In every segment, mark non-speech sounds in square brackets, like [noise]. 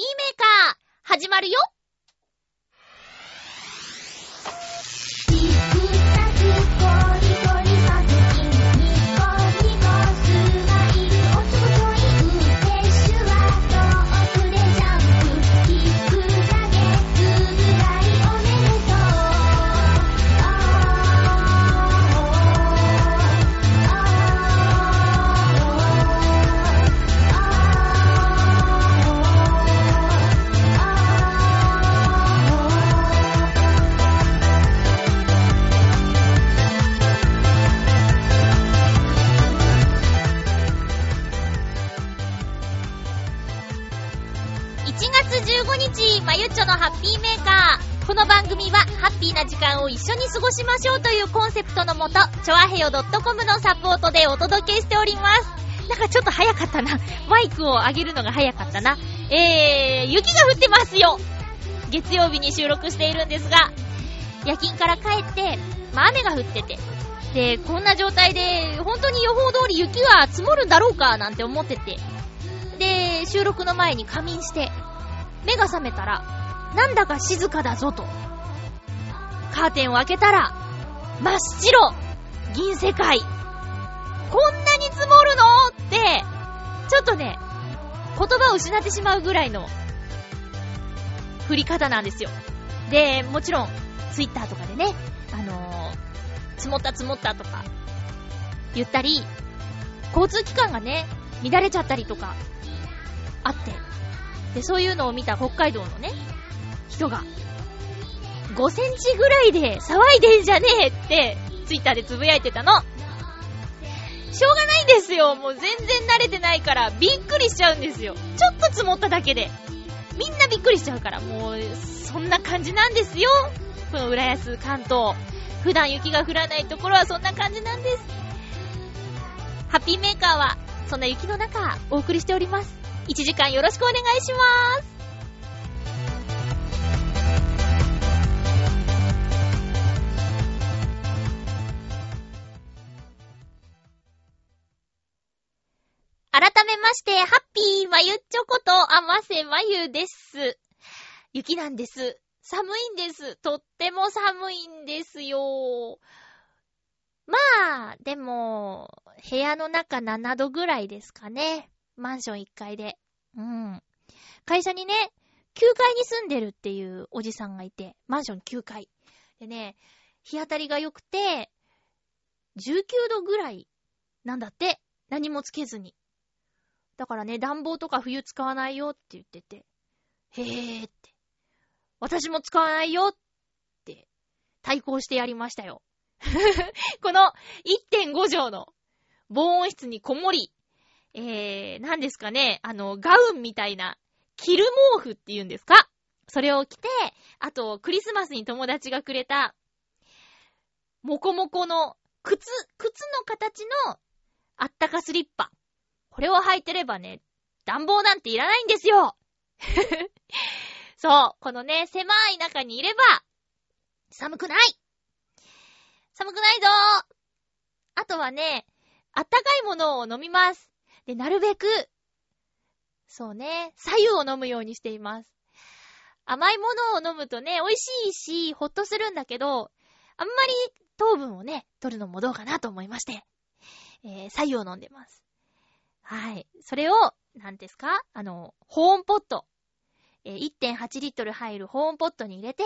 ピーメーカー、始まるよ。日、まゆっちょのハッピーメーカー。この番組は、ハッピーな時間を一緒に過ごしましょうというコンセプトのもと、ちょあへよ .com のサポートでお届けしております。なんかちょっと早かったな。マイクを上げるのが早かったな。えー、雪が降ってますよ月曜日に収録しているんですが、夜勤から帰って、まあ雨が降ってて。で、こんな状態で、本当に予報通り雪は積もるんだろうかなんて思ってて。で、収録の前に仮眠して、目が覚めたら、なんだか静かだぞと。カーテンを開けたら、真っ白銀世界こんなに積もるの？って、ちょっとね、言葉を失ってしまうぐらいの降り方なんですよ。で、もちろん、ツイッターとかでね、あのー、積もった積もったとか、言ったり、交通機関がね、乱れちゃったりとか、あって。で、そういうのを見た北海道のね、人が、5センチぐらいで騒いでんじゃねえって、ツイッターでつぶやいてたの。しょうがないんですよ。もう全然慣れてないから、びっくりしちゃうんですよ。ちょっと積もっただけで。みんなびっくりしちゃうから、もう、そんな感じなんですよ。この浦安、関東。普段雪が降らないところはそんな感じなんです。ハッピーメーカーは、そんな雪の中、お送りしております。1時間よろしくお願いします。改めまして、ハッピーまゆっちょこと、あませまゆです。雪なんです。寒いんです。とっても寒いんですよ。まあ、でも、部屋の中7度ぐらいですかね。マンション1階で。うん。会社にね、9階に住んでるっていうおじさんがいて、マンション9階。でね、日当たりが良くて、19度ぐらいなんだって。何もつけずに。だからね、暖房とか冬使わないよって言ってて、へーって。私も使わないよって対抗してやりましたよ。[laughs] この1.5畳の防音室にこもり、えー、何ですかね、あの、ガウンみたいな、キル毛布って言うんですかそれを着て、あと、クリスマスに友達がくれた、もこもこの、靴、靴の形の、あったかスリッパ。これを履いてればね、暖房なんていらないんですよ [laughs] そう、このね、狭い中にいれば、寒くない寒くないぞあとはね、あったかいものを飲みます。で、なるべく、そうね、左右を飲むようにしています。甘いものを飲むとね、美味しいし、ほっとするんだけど、あんまり糖分をね、取るのもどうかなと思いまして、えー、左右を飲んでます。はい。それを、何ですか？あの、保温ポット。えー、1.8リットル入る保温ポットに入れて、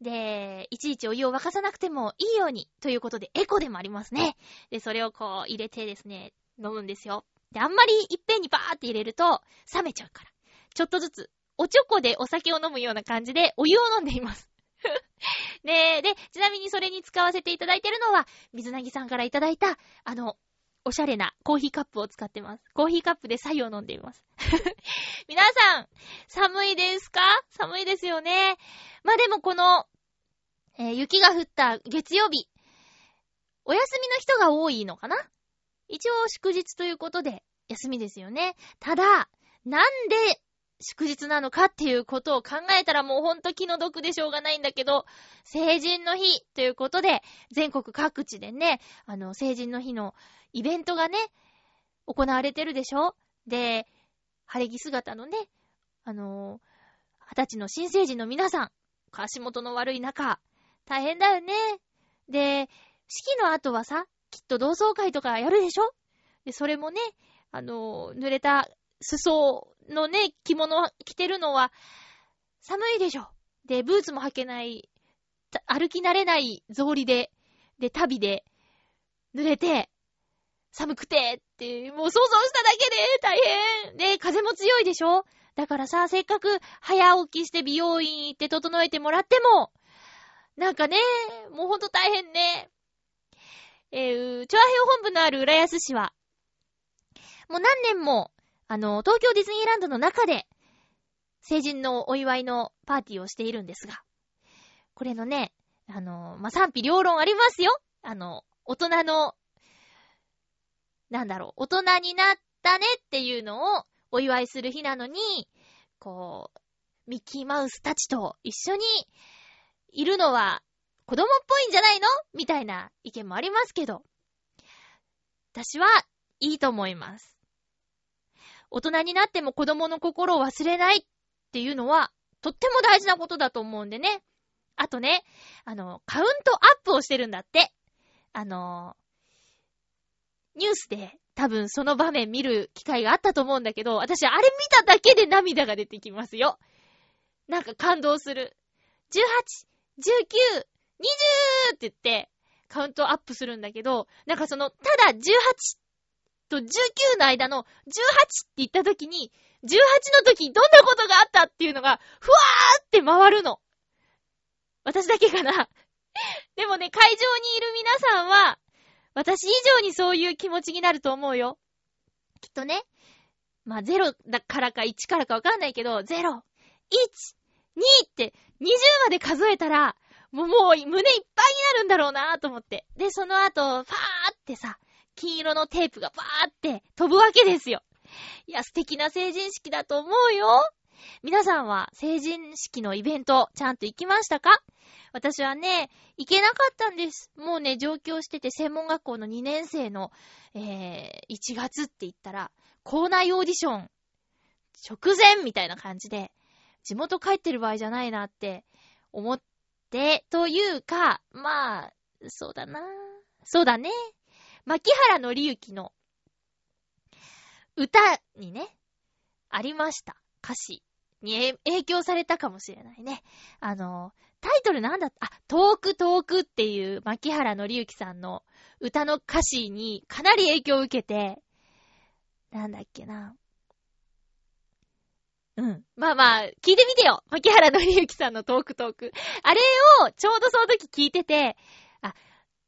で、いちいちお湯を沸かさなくてもいいように、ということで、エコでもありますね。で、それをこう入れてですね、飲むんですよ。で、あんまりいっぺんにバーって入れると、冷めちゃうから。ちょっとずつ、おちょこでお酒を飲むような感じで、お湯を飲んでいます。[laughs] で、で、ちなみにそれに使わせていただいているのは、水なぎさんからいただいた、あの、おしゃれなコーヒーカップを使ってます。コーヒーカップで左右を飲んでいます。[laughs] 皆さん、寒いですか？寒いですよね。まあ、でもこの、えー雪が降った月曜日、お休みの人が多いのかな？一応祝日ということで、休みですよね。ただ、なんで祝日なのかっていうことを考えたらもうほんと気の毒でしょうがないんだけど、成人の日ということで、全国各地でね、あの、成人の日のイベントがね、行われてるでしょ？で、晴れ着姿のね、あのー、二十歳の新成人の皆さん、足元の悪い中、大変だよね。で、式の後はさ、きっと同窓会とかやるでしょ？で、それもね、あのー、濡れた裾のね、着物着てるのは、寒いでしょ。で、ブーツも履けない、歩き慣れない草履で、で、旅で、濡れて、寒くて、って、もう想像しただけで大変で、風も強いでしょだからさ、せっかく早起きして美容院行って整えてもらっても、なんかね、もうほんと大変ね。えー、チョアヘオ本部のある浦安市は、もう何年も、あの、東京ディズニーランドの中で、成人のお祝いのパーティーをしているんですが、これのね、あの、まあ、賛否両論ありますよ。あの、大人の、なんだろう、大人になったねっていうのをお祝いする日なのに、こう、ミッキーマウスたちと一緒にいるのは子供っぽいんじゃないの？みたいな意見もありますけど、私はいいと思います。大人になっても子供の心を忘れないっていうのは、とっても大事なことだと思うんでね。あとね、あの、カウントアップをしてるんだって。あの、ニュースで多分その場面見る機会があったと思うんだけど、私あれ見ただけで涙が出てきますよ。なんか感動する。18、19、20って言って、カウントアップするんだけど、なんかその、ただ18っと19の間の18って言った時に、18の時どんなことがあったっていうのが、ふわーって回るの。私だけかな。でもね、会場にいる皆さんは、私以上にそういう気持ちになると思うよ。きっとね。まあ、0だからか1からかわかんないけど、0、1、2って20まで数えたら、もう、もう、胸いっぱいになるんだろうなぁと思って。で、その後、ファーってさ、金色のテープがバーって飛ぶわけですよ。いや、素敵な成人式だと思うよ。皆さんは成人式のイベント、ちゃんと行きましたか？私はね、行けなかったんです。もうね、上京してて専門学校の2年生の、えー、1月って言ったら、校内オーディション、直前みたいな感じで、地元帰ってる場合じゃないなって思っで、というか、まあ、そうだな。そうだね。牧原のりゆきの歌にね、ありました。歌詞に影響されたかもしれないね。あの、タイトルなんだあ、遠く遠くっていう牧原のりゆきさんの歌の歌詞にかなり影響を受けて、なんだっけな。うん。まあまあ、聞いてみてよ。牧原のりゆきさんのトークトーク。あれを、ちょうどその時聞いてて、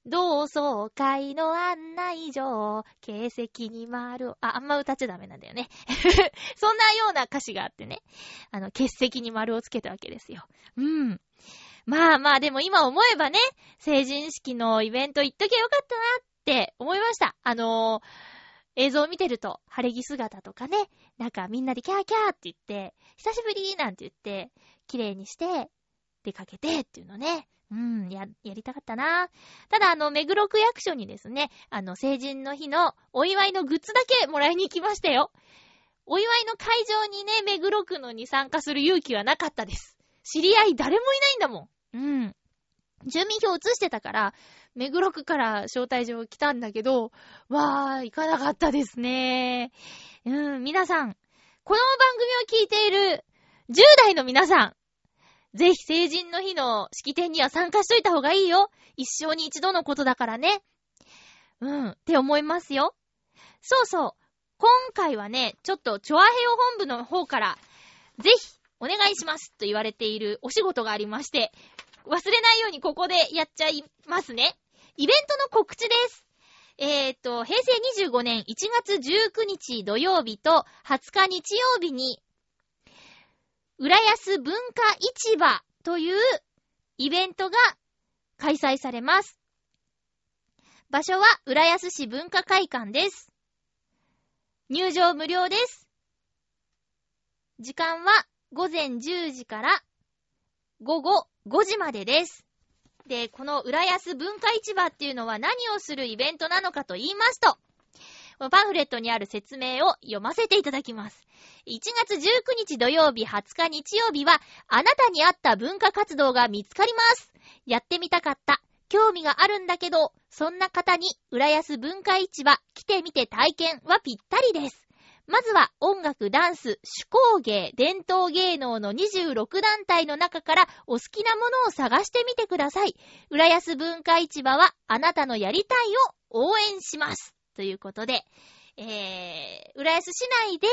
同窓会の案内状、形跡に丸を、あ、あんま歌っちゃダメなんだよね。[laughs] そんなような歌詞があってね。あの、欠席に丸をつけたわけですよ。うん。まあまあ、でも今思えばね、成人式のイベント行っときゃよかったなって思いました。あのー映像を見てると、晴れ着姿とかね、なんかみんなでキャーキャーって言って、久しぶりなんて言って、綺麗にして、出かけてっていうのね。うん、や、やりたかったな。ただ、あの、目黒区役所にですね、あの、成人の日のお祝いのグッズだけもらいに行きましたよ。お祝いの会場にね、目黒区のに参加する勇気はなかったです。知り合い誰もいないんだもん。うん。住民票移してたから、目黒区から招待状来たんだけど、わー、行かなかったですね。うん、皆さん、この番組を聞いている10代の皆さん、ぜひ成人の日の式典には参加しといた方がいいよ。一生に一度のことだからね。うん、って思いますよ。そうそう。今回はね、ちょっと、チョアヘオ本部の方から、ぜひ、お願いしますと言われているお仕事がありまして、忘れないようにここでやっちゃいますね。イベントの告知です。えっ、と、平成25年1月19日土曜日と20日日曜日に、浦安文化市場というイベントが開催されます。場所は浦安市文化会館です。入場無料です。時間は午前10時から午後5時までです。で、この浦安文化市場っていうのは何をするイベントなのかと言いますと、パンフレットにある説明を読ませていただきます。1月19日土曜日、20日日曜日は、あなたに合った文化活動が見つかります。やってみたかった。興味があるんだけど、そんな方に、浦安文化市場、来てみて体験はぴったりです。まずは音楽、ダンス、手工芸、伝統芸能の26団体の中からお好きなものを探してみてください。浦安文化市場はあなたのやりたいを応援します。ということで、えー、浦安市内で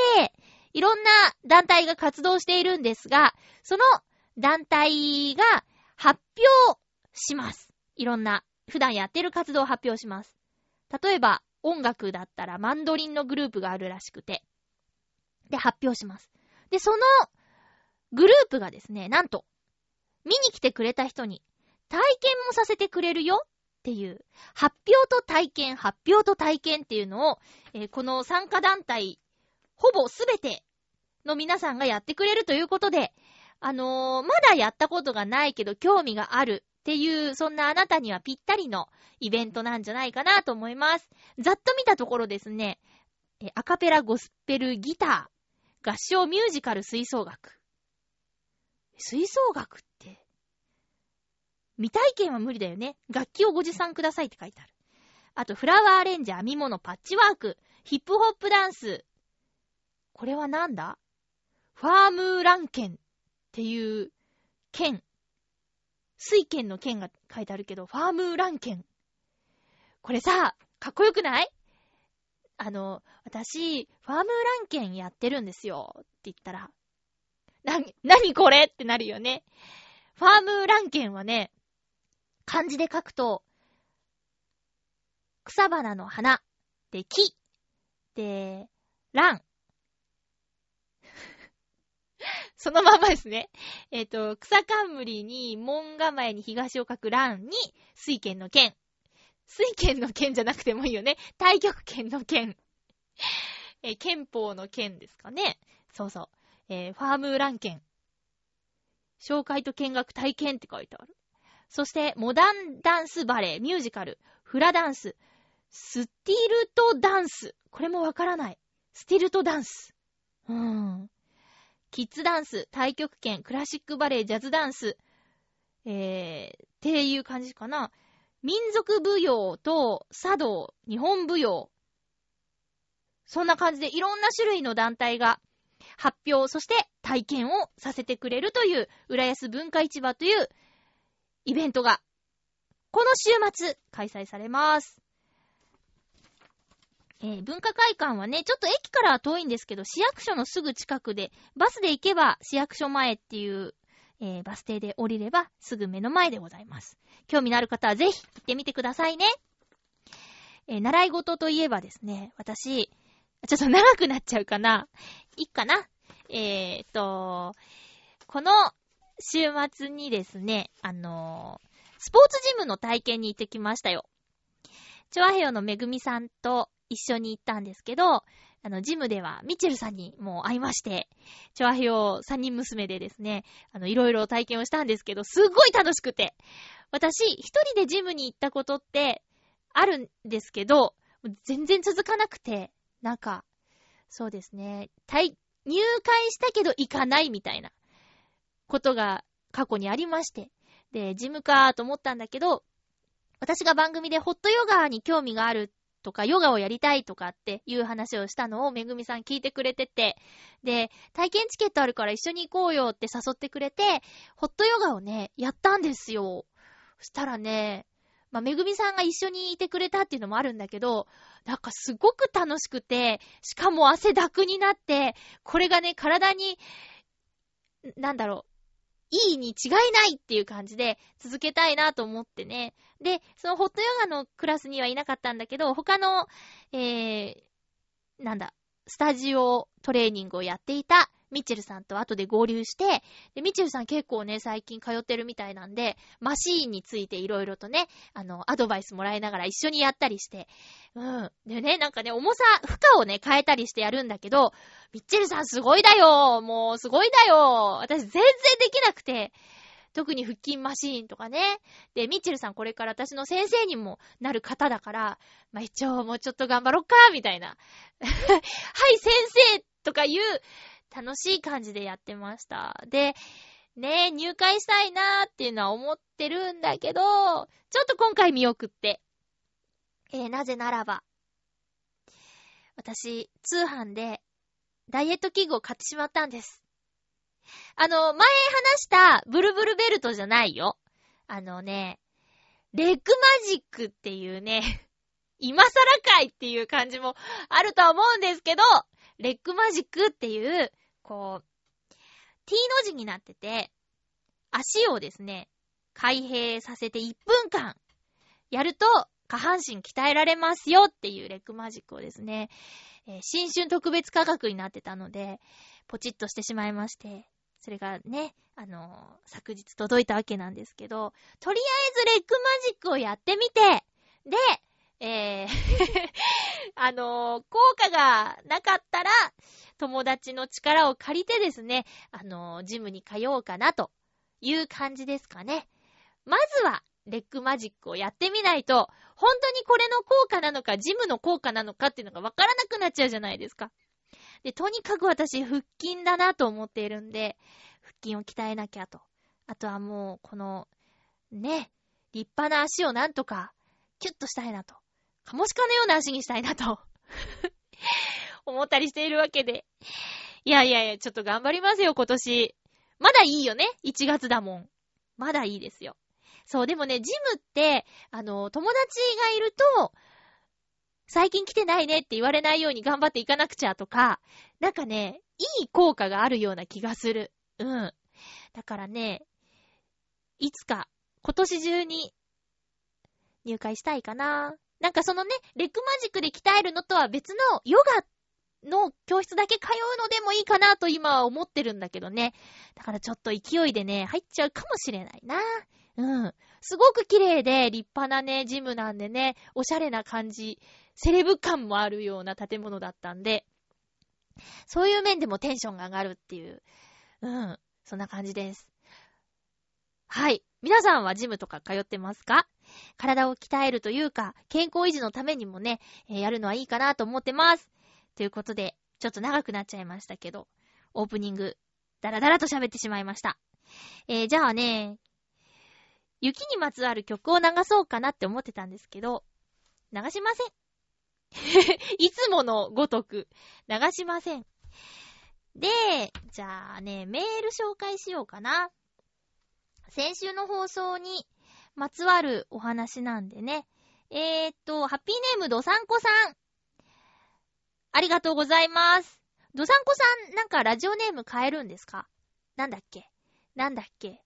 いろんな団体が活動しているんですが、その団体が発表します。いろんな普段やってる活動を発表します。例えば、音楽だったらマンドリンのグループがあるらしくて、で、発表します。で、そのグループがですね、なんと、見に来てくれた人に体験もさせてくれるよっていう、発表と体験、発表と体験っていうのを、えー、この参加団体、ほぼすべての皆さんがやってくれるということで、あのー、まだやったことがないけど興味があるっていう、そんなあなたにはぴったりのイベントなんじゃないかなと思います。ざっと見たところですね、えアカペラゴスペルギター、合唱ミュージカル吹奏楽。吹奏楽って、未体験は無理だよね。楽器をご持参くださいって書いてある。あと、フラワーアレンジ、編み物、パッチワーク、ヒップホップダンス。これはなんだ？ファームーラン剣っていう剣。水剣の剣が書いてあるけど、ファームーラン剣。これさ、かっこよくない？あの、私、ファームーラン剣やってるんですよ。って言ったら、な、なにこれ？ってなるよね。ファームーラン剣はね、漢字で書くと、草花の花、で、木、で、蘭。[laughs] そのままですね。えっ、ー、と、草冠に門構えに東を書く蘭に水剣の剣。水剣の剣じゃなくてもいいよね。太極剣の剣。えー、憲法の剣ですかね。そうそう。えー、ファームーラン剣。紹介と見学体験って書いてある。そして、モダンダンスバレー、ミュージカル、フラダンス、スティルトダンス。これもわからない。スティルトダンス。うーん。キッズダンス、太極拳、クラシックバレエ、ジャズダンス、えー、っていう感じかな。民族舞踊と茶道、日本舞踊。そんな感じでいろんな種類の団体が発表、そして体験をさせてくれるという、浦安文化市場というイベントが、この週末開催されます。えー、文化会館はね、ちょっと駅からは遠いんですけど、市役所のすぐ近くで、バスで行けば市役所前っていう、えー、バス停で降りればすぐ目の前でございます。興味のある方はぜひ行ってみてくださいね。えー、習い事といえばですね、私、ちょっと長くなっちゃうかな。いっかな。えーと、この週末にですね、あのー、スポーツジムの体験に行ってきましたよ。チョアヘヨのめぐみさんと一緒に行ったんですけど、あの、ジムでは、ミチェルさんにもう会いまして、チョアヘヨ三人娘でですね、あの、いろいろ体験をしたんですけど、すっごい楽しくて。私、一人でジムに行ったことって、あるんですけど、全然続かなくて、なんか、そうですね、入会したけど行かないみたいなことが過去にありまして。で、ジムかーと思ったんだけど、私が番組でホットヨガに興味があるとか、ヨガをやりたいとかっていう話をしたのをめぐみさん聞いてくれてて、で、体験チケットあるから一緒に行こうよって誘ってくれて、ホットヨガをね、やったんですよ。そしたらね、まあ、めぐみさんが一緒にいてくれたっていうのもあるんだけど、なんかすごく楽しくて、しかも汗だくになって、これがね、体に、なんだろう、いいに違いないっていう感じで続けたいなと思ってね。で、そのホットヨガのクラスにはいなかったんだけど、他の、えー、なんだ、スタジオトレーニングをやっていたミッチェルさんと後で合流して、で、ミッチェルさん結構ね、最近通ってるみたいなんで、マシーンについていろいろとね、あの、アドバイスもらいながら一緒にやったりして、うん。でね、なんかね、重さ、負荷をね、変えたりしてやるんだけど、ミッチェルさんすごいだよもう、すごいだよ私全然できなくて、特に腹筋マシーンとかね。で、ミッチェルさんこれから私の先生にもなる方だから、まあ、一応もうちょっと頑張ろっか、みたいな。[laughs] はい、先生とかいう楽しい感じでやってました。で、ね、入会したいなーっていうのは思ってるんだけど、ちょっと今回見送って。えー、なぜならば、私、通販でダイエット器具を買ってしまったんです。あの、前話したブルブルベルトじゃないよ。あのね、レッグマジックっていうね、[laughs] 今更かいっていう感じもあるとは思うんですけど、レッグマジックっていう、こう、T の字になってて、足をですね、開閉させて1分間やると下半身鍛えられますよっていうレッグマジックをですね、えー、新春特別価格になってたので、ポチッとしてしまいまして、それがね、あのー、昨日届いたわけなんですけど、とりあえずレッグマジックをやってみて、で、えー [laughs] あのー、効果がなかったら、友達の力を借りてですね、あのー、ジムに通おうかなという感じですかね。まずは、レッグマジックをやってみないと、本当にこれの効果なのか、ジムの効果なのかっていうのがわからなくなっちゃうじゃないですか。で、とにかく私、腹筋だなと思っているんで、腹筋を鍛えなきゃと。あとはもう、この、ね、立派な足をなんとか、キュッとしたいなと。カモシカのような足にしたいなと [laughs] 思ったりしているわけで。いやいやいや、ちょっと頑張りますよ、今年。まだいいよね ?1 月だもん。まだいいですよ。そう、でもね、ジムって、あの、友達がいると、最近来てないねって言われないように頑張っていかなくちゃとか、なんかね、いい効果があるような気がする。うん。だからね、いつか、今年中に入会したいかな。なんかそのね、レッグマジックで鍛えるのとは別のヨガの教室だけ通うのでもいいかなと今は思ってるんだけどね。だからちょっと勢いでね、入っちゃうかもしれないな。うん。すごく綺麗で立派なね、ジムなんでね、おしゃれな感じ、セレブ感もあるような建物だったんで、そういう面でもテンションが上がるっていう、うん、そんな感じです。はい。皆さんはジムとか通ってますか？体を鍛えるというか、健康維持のためにもね、えー、やるのはいいかなと思ってます。ということで、ちょっと長くなっちゃいましたけど、オープニング、だらだらと喋ってしまいました。えー、じゃあね、雪にまつわる曲を流そうかなって思ってたんですけど、流しません。[laughs] いつものごとく、流しません。で、じゃあね、メール紹介しようかな。先週の放送にまつわるお話なんでね。えー、っと、ハッピーネームドサンコさん。ありがとうございます。ドサンコさん、なんかラジオネーム変えるんですか？なんだっけ？なんだっけ？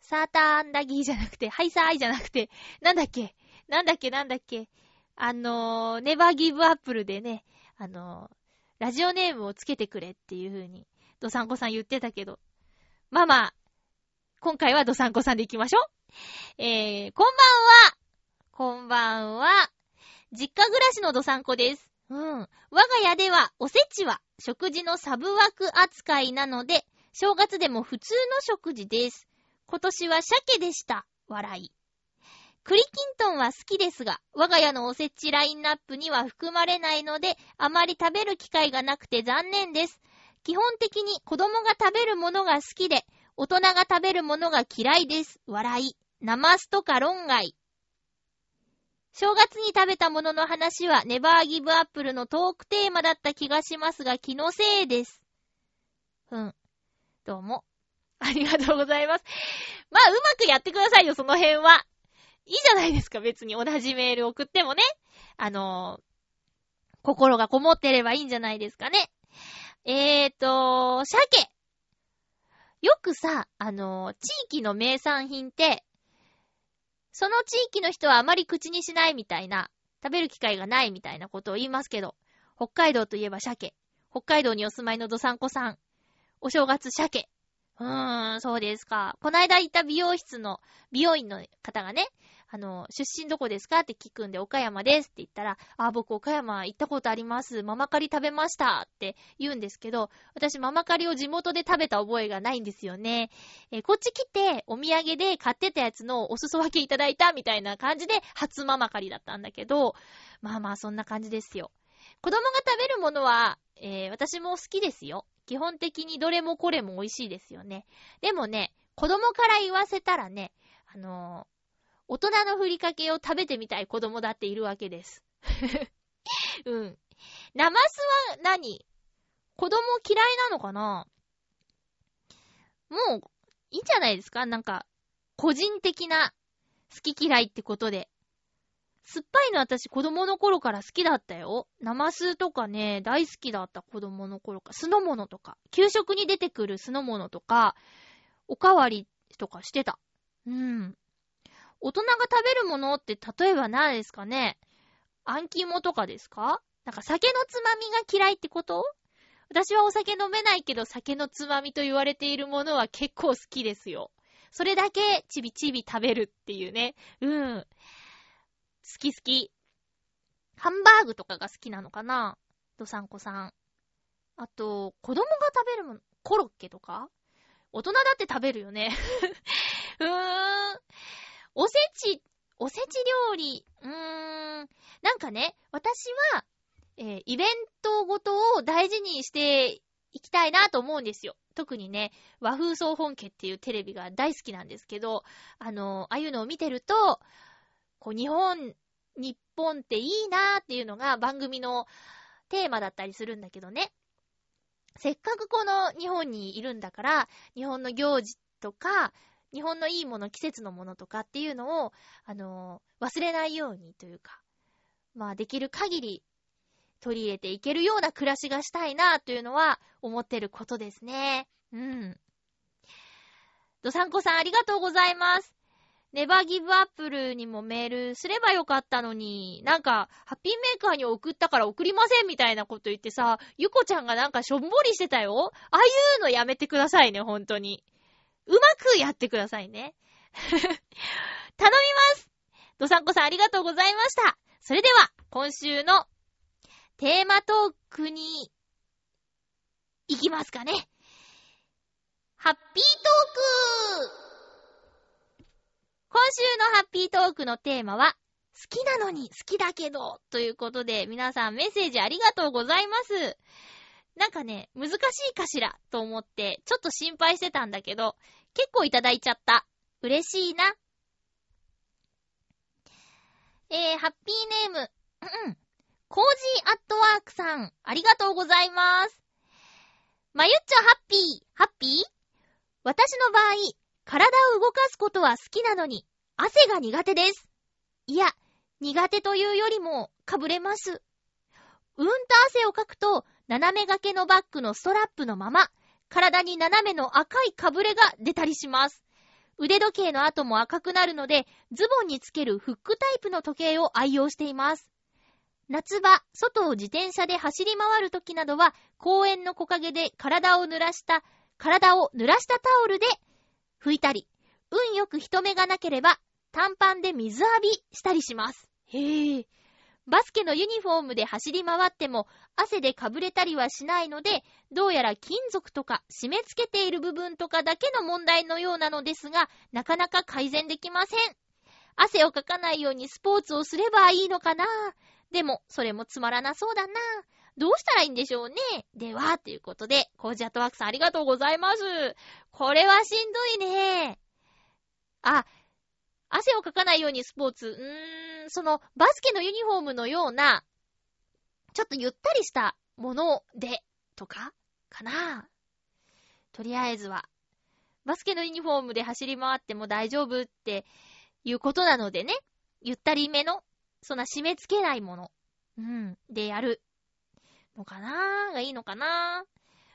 サーターアンダギーじゃなくて、ハイサーイじゃなくて、なんだっけ？なんだっけ？なんだっけ？あのー、ネバーギブアップルでね、あのー、ラジオネームをつけてくれっていう風に、ドサンコさん言ってたけど。まあまあ、今回はドサンコさんで行きましょう。えー、こんばんは。こんばんは。実家暮らしのドサンコです。うん。我が家ではおせちは食事のサブ枠扱いなので、正月でも普通の食事です。今年は鮭でした。笑い。栗きんとんは好きですが、我が家のおせちラインナップには含まれないので、あまり食べる機会がなくて残念です。基本的に子供が食べるものが好きで、大人が食べるものが嫌いです。笑い。ナマスとか論外。正月に食べたものの話はネバーギブアップルのトークテーマだった気がしますが気のせいです。ふん。どうも。ありがとうございます。まあ、うまくやってくださいよ、その辺は。いいじゃないですか、別に同じメール送ってもね。あのー、心がこもってればいいんじゃないですかね。えーと、鮭。よくさ、あのー、地域の名産品って、その地域の人はあまり口にしないみたいな、食べる機会がないみたいなことを言いますけど、北海道といえば鮭。北海道にお住まいのどさんこさん。お正月鮭。うーん、そうですか。こないだ行った美容室の、美容院の方がね、あの、出身どこですかって聞くんで、岡山ですって言ったら、あ、僕岡山行ったことあります。ママカリ食べましたって言うんですけど、私ママカリを地元で食べた覚えがないんですよね。え、こっち来て、お土産で買ってたやつのお裾分けいただいたみたいな感じで、初ママカリだったんだけど、まあまあそんな感じですよ。子供が食べるものは、えー、私も好きですよ。基本的にどれもこれも美味しいですよね。でもね、子供から言わせたらね、あの大人のふりかけを食べてみたい子供だっているわけです。[laughs] うん。ナマスは何？子供嫌いなのかな？もう、いいんじゃないですか？なんか、個人的な好き嫌いってことで。酸っぱいの私子供の頃から好きだったよ。ナマスとかね、大好きだった子供の頃から。酢の物とか。給食に出てくる酢の物とか、おかわりとかしてた。うん。大人が食べるものって例えば何ですかね？あん肝とかですか？なんか酒のつまみが嫌いってこと？私はお酒飲めないけど酒のつまみと言われているものは結構好きですよ。それだけちびちび食べるっていうね。うん。好き好き。ハンバーグとかが好きなのかな？ドサンコさん。あと、子供が食べるもの、コロッケとか？大人だって食べるよね。[laughs] うーん。おせち、おせち料理、うーん、なんかね、私は、えー、イベントごとを大事にしていきたいなと思うんですよ。特にね、和風総本家っていうテレビが大好きなんですけど、あの、ああいうのを見てると、こう、日本、日本っていいなーっていうのが番組のテーマだったりするんだけどね。せっかくこの日本にいるんだから、日本の行事とか、日本のいいもの、季節のものとかっていうのを、あのー、忘れないようにというか、まあ、できる限り取り入れていけるような暮らしがしたいなというのは思ってることですね。うん。ドサンコさんありがとうございます。ネバーギブアップルにもメールすればよかったのに、なんか、ハッピーメーカーに送ったから送りませんみたいなこと言ってさ、ゆこちゃんがなんかしょんぼりしてたよああいうのやめてくださいね、ほんとに。うまくやってくださいね。[laughs] 頼みますドサンコさんありがとうございました。それでは、今週のテーマトークに行きますかね。ハッピートーク今週のハッピートークのテーマは、好きなのに好きだけど、ということで、皆さんメッセージありがとうございます。なんかね、難しいかしらと思って、ちょっと心配してたんだけど、結構いただいちゃった。嬉しいな。えー、ハッピーネーム、うん、コージーアットワークさん、ありがとうございます。まゆっちょハッピー、ハッピー？私の場合、体を動かすことは好きなのに、汗が苦手です。いや、苦手というよりも、かぶれます。うんと汗をかくと、斜め掛けのバッグのストラップのまま、体に斜めの赤いかぶれが出たりします。腕時計の後も赤くなるので、ズボンにつけるフックタイプの時計を愛用しています。夏場、外を自転車で走り回る時などは、公園の木陰で体を濡らした、体を濡らしたタオルで拭いたり、運よく人目がなければ、短パンで水浴びしたりします。へぇ。バスケのユニフォームで走り回っても汗でかぶれたりはしないので、どうやら金属とか締め付けている部分とかだけの問題のようなのですが、なかなか改善できません。汗をかかないようにスポーツをすればいいのかなでも、それもつまらなそうだなどうしたらいいんでしょうねでは、ということで、コージアットワークさんありがとうございます。これはしんどいね。あ、汗をかかないようにスポーツ、うーん、その、バスケのユニフォームのような、ちょっとゆったりしたもので、とかかな。とりあえずは、バスケのユニフォームで走り回っても大丈夫っていうことなのでね、ゆったりめの、そんな締め付けないもの、うん、でやる。のかながいいのかな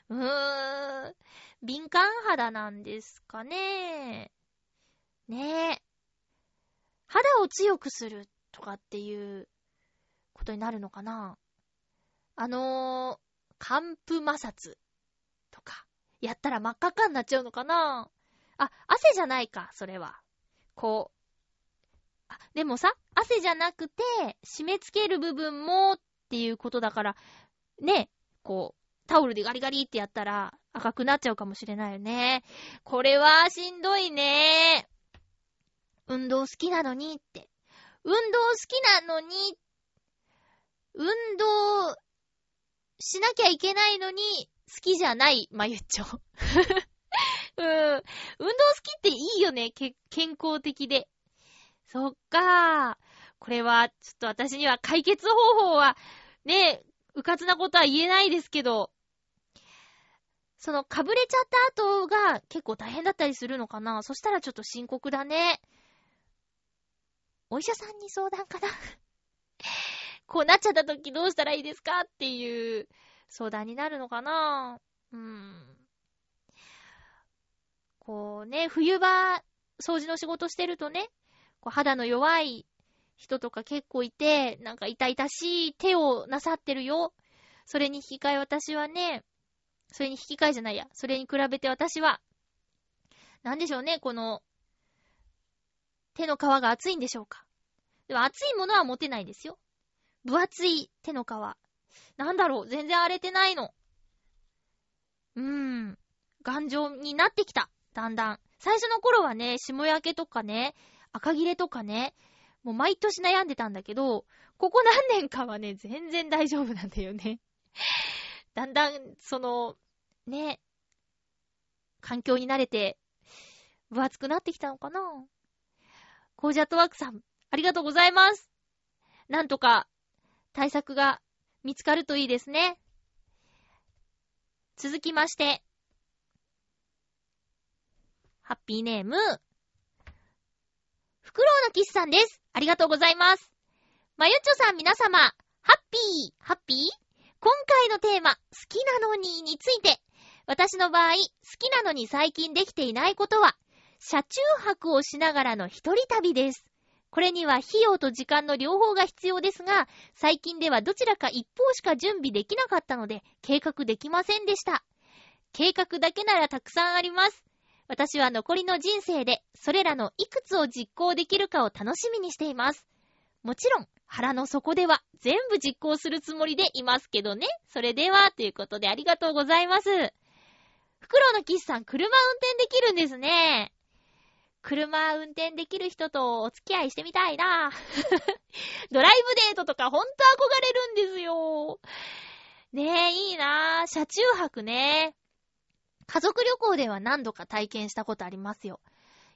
うーん、敏感肌なんですかねねえ。肌を強くするとかっていうことになるのかな？あのー、寒風摩擦とか、やったら真っ赤っかになっちゃうのかな？あ、汗じゃないか、それは。こう、あでもさ、汗じゃなくて、締め付ける部分もっていうことだから、ね、こう、タオルでガリガリってやったら赤くなっちゃうかもしれないよね。これはしんどいね。運動好きなのにって。運動好きなのに、運動しなきゃいけないのに、好きじゃない、まゆっちょ。[laughs] うん。運動好きっていいよね。健康的で。そっかー。これは、ちょっと私には解決方法は、ね、うかつなことは言えないですけど、その、かぶれちゃった後が結構大変だったりするのかなそしたらちょっと深刻だね。お医者さんに相談かな？[laughs] こうなっちゃった時どうしたらいいですかっていう相談になるのかな？うん。こうね、冬場、掃除の仕事してるとね、こう肌の弱い人とか結構いて、なんか痛々しい手をなさってるよ。それに引き換え私はね、それに引き換えじゃないや。それに比べて私は、なんでしょうね、この、手の皮が厚いんでしょうか？でも厚いものは持てないですよ。分厚い手の皮。なんだろう、全然荒れてないの。うーん。頑丈になってきた。だんだん。最初の頃はね、霜焼けとかね、赤切れとかね、もう毎年悩んでたんだけど、ここ何年かはね、全然大丈夫なんだよね。[laughs] だんだん、その、ね、環境に慣れて、分厚くなってきたのかなコージャットワークさん、ありがとうございます。なんとか、対策が見つかるといいですね。続きまして、ハッピーネーム、フクロウのキスさんです。ありがとうございます。まゆっちょさん皆様、ハッピー、ハッピー？今回のテーマ、好きなのにについて、私の場合、好きなのに最近できていないことは、車中泊をしながらの一人旅です。これには費用と時間の両方が必要ですが、最近ではどちらか一方しか準備できなかったので、計画できませんでした。計画だけならたくさんあります。私は残りの人生で、それらのいくつを実行できるかを楽しみにしています。もちろん、腹の底では全部実行するつもりでいますけどね。それでは、ということでありがとうございます。フクロウのキスさん、車運転できるんですね。車運転できる人とお付き合いしてみたいな [laughs] ドライブデートとかほんと憧れるんですよ。ねえ、いいな車中泊ね。家族旅行では何度か体験したことありますよ。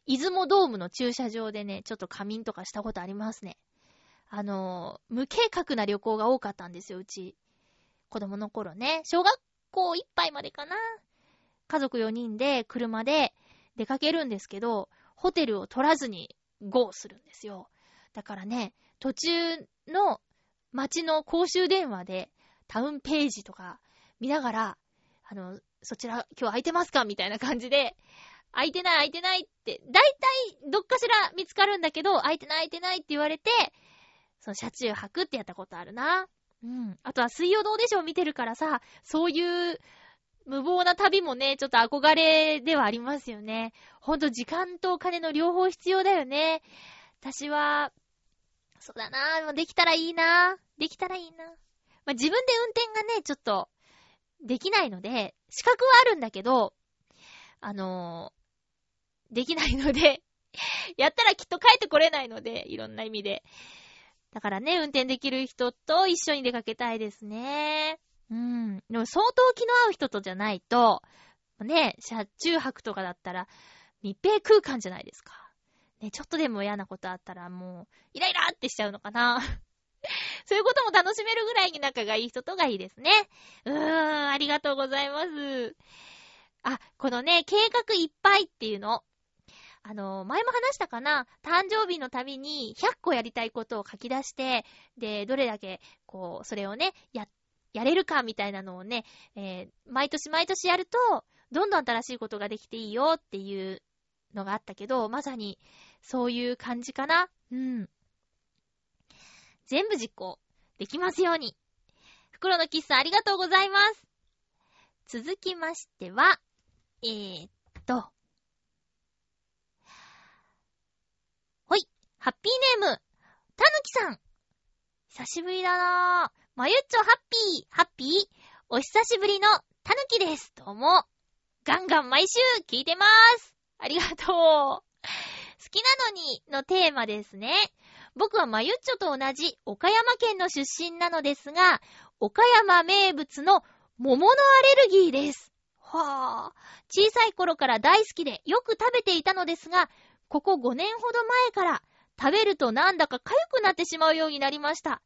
出雲ドームの駐車場でね、ちょっと仮眠とかしたことありますね。あの無計画な旅行が多かったんですよ、うち。子供の頃ね。小学校いっぱいまでかな。家族4人で車で出かけるんですけど、ホテルを取らずに GO するんですよ。だからね、途中の街の公衆電話でタウンページとか見ながら、あの、そちら今日空いてますかみたいな感じで、空いてない空いてないって、だいたいどっかしら見つかるんだけど、空いてない空いてないって言われて、その車中泊ってやったことあるな。うん。あとは水曜どうでしょう見てるからさ、そういう無謀な旅もね、ちょっと憧れではありますよね。ほんと時間とお金の両方必要だよね。私は、そうだなできたらいいなできたらいいなまあ、自分で運転がね、ちょっと、できないので、資格はあるんだけど、あのー、できないので [laughs] やったらきっと帰ってこれないので、いろんな意味で。だからね、運転できる人と一緒に出かけたいですね。うん。でも相当気の合う人とじゃないと、ね、車中泊とかだったら密閉空間じゃないですか。ね、ちょっとでも嫌なことあったらもう、イライラってしちゃうのかな。[laughs] そういうことも楽しめるぐらいに仲がいい人とがいいですね。うーん、ありがとうございます。あ、このね、計画いっぱいっていうの。あの、前も話したかな誕生日のたびに100個やりたいことを書き出して、で、どれだけ、こう、それをね、やっ、やれるかみたいなのをね、えー、毎年毎年やると、どんどん新しいことができていいよっていうのがあったけど、まさにそういう感じかな。うん。全部実行できますように。袋のキスさんありがとうございます。続きましては、えー、っと。ほい。ハッピーネーム、たぬきさん。久しぶりだなぁ。まゆっちょハッピー、ハッピー。お久しぶりのたぬきです。どうも。ガンガン毎週聞いてまーす。ありがとう。好きなのにのテーマですね。僕はまゆっちょと同じ岡山県の出身なのですが、岡山名物の桃のアレルギーです。はぁ。小さい頃から大好きでよく食べていたのですが、ここ5年ほど前から食べるとなんだか痒くなってしまうようになりました。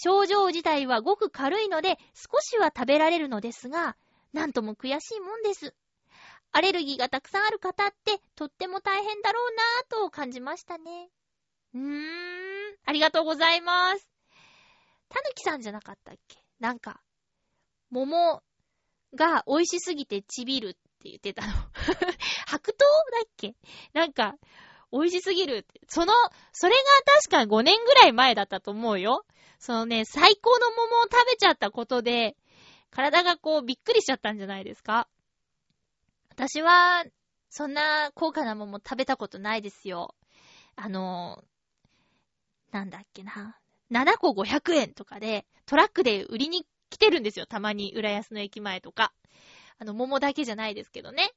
症状自体はごく軽いので少しは食べられるのですが、なんとも悔しいもんです。アレルギーがたくさんある方ってとっても大変だろうなぁと感じましたね。うーん、ありがとうございます。たぬきさんじゃなかったっけ？なんか、桃が美味しすぎてちびるって言ってたの。[laughs] 白桃だっけ？なんか、美味しすぎる。その、それが確か5年ぐらい前だったと思うよ。そのね、最高の桃を食べちゃったことで、体がこうびっくりしちゃったんじゃないですか？私は、そんな高価な桃食べたことないですよ。あの、なんだっけな。7個500円とかで、トラックで売りに来てるんですよ。たまに、浦安の駅前とか。あの、桃だけじゃないですけどね。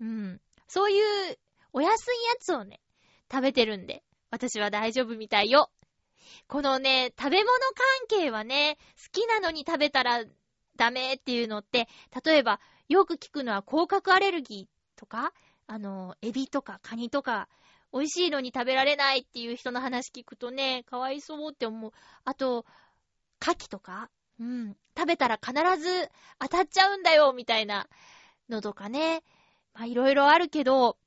うん。そういう、お安いやつをね、食べてるんで、私は大丈夫みたいよ。このね、食べ物関係はね、好きなのに食べたらダメっていうのって、例えば、よく聞くのは甲殻アレルギーとか、あの、エビとかカニとか、美味しいのに食べられないっていう人の話聞くとね、かわいそうって思う。あと、牡蠣とかうん。食べたら必ず当たっちゃうんだよ、みたいなのとかね。まあ、いろいろあるけど、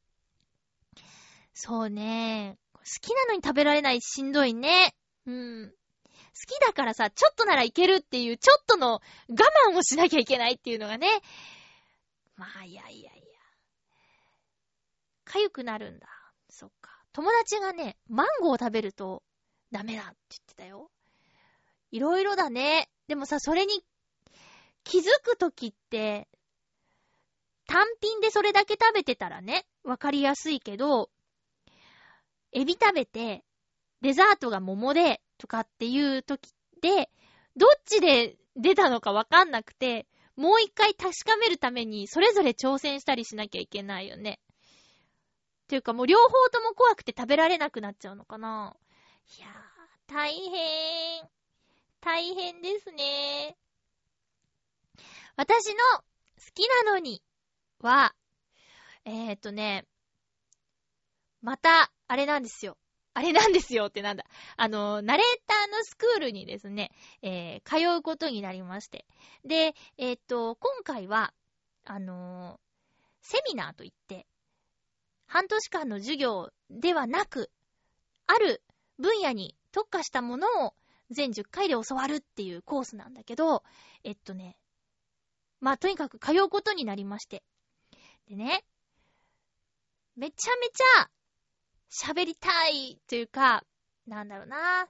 そうね。好きなのに食べられないしんどいね。うん。好きだからさ、ちょっとならいけるっていう、ちょっとの我慢をしなきゃいけないっていうのがね。まあ、いやいやいや。かゆくなるんだ。そっか。友達がね、マンゴー食べるとダメだって言ってたよ。いろいろだね。でもさ、それに気づくときって、単品でそれだけ食べてたらね、わかりやすいけど、エビ食べて、デザートが桃で、とかっていうときで、どっちで出たのかわかんなくて、もう一回確かめるために、それぞれ挑戦したりしなきゃいけないよね。ていうかもう両方とも怖くて食べられなくなっちゃうのかないやー、大変。大変ですね。私の好きなのには、えー、っとね、また、あれなんですよ。あれなんですよってなんだ。あの、ナレーターのスクールにですね、えー、通うことになりまして。で、えー、っと、今回は、あのセミナーといって、半年間の授業ではなく、ある分野に特化したものを全10回で教わるっていうコースなんだけど、えっとね、まあ、とにかく通うことになりまして。でね、めちゃめちゃ喋りたいというか、なんだろうな。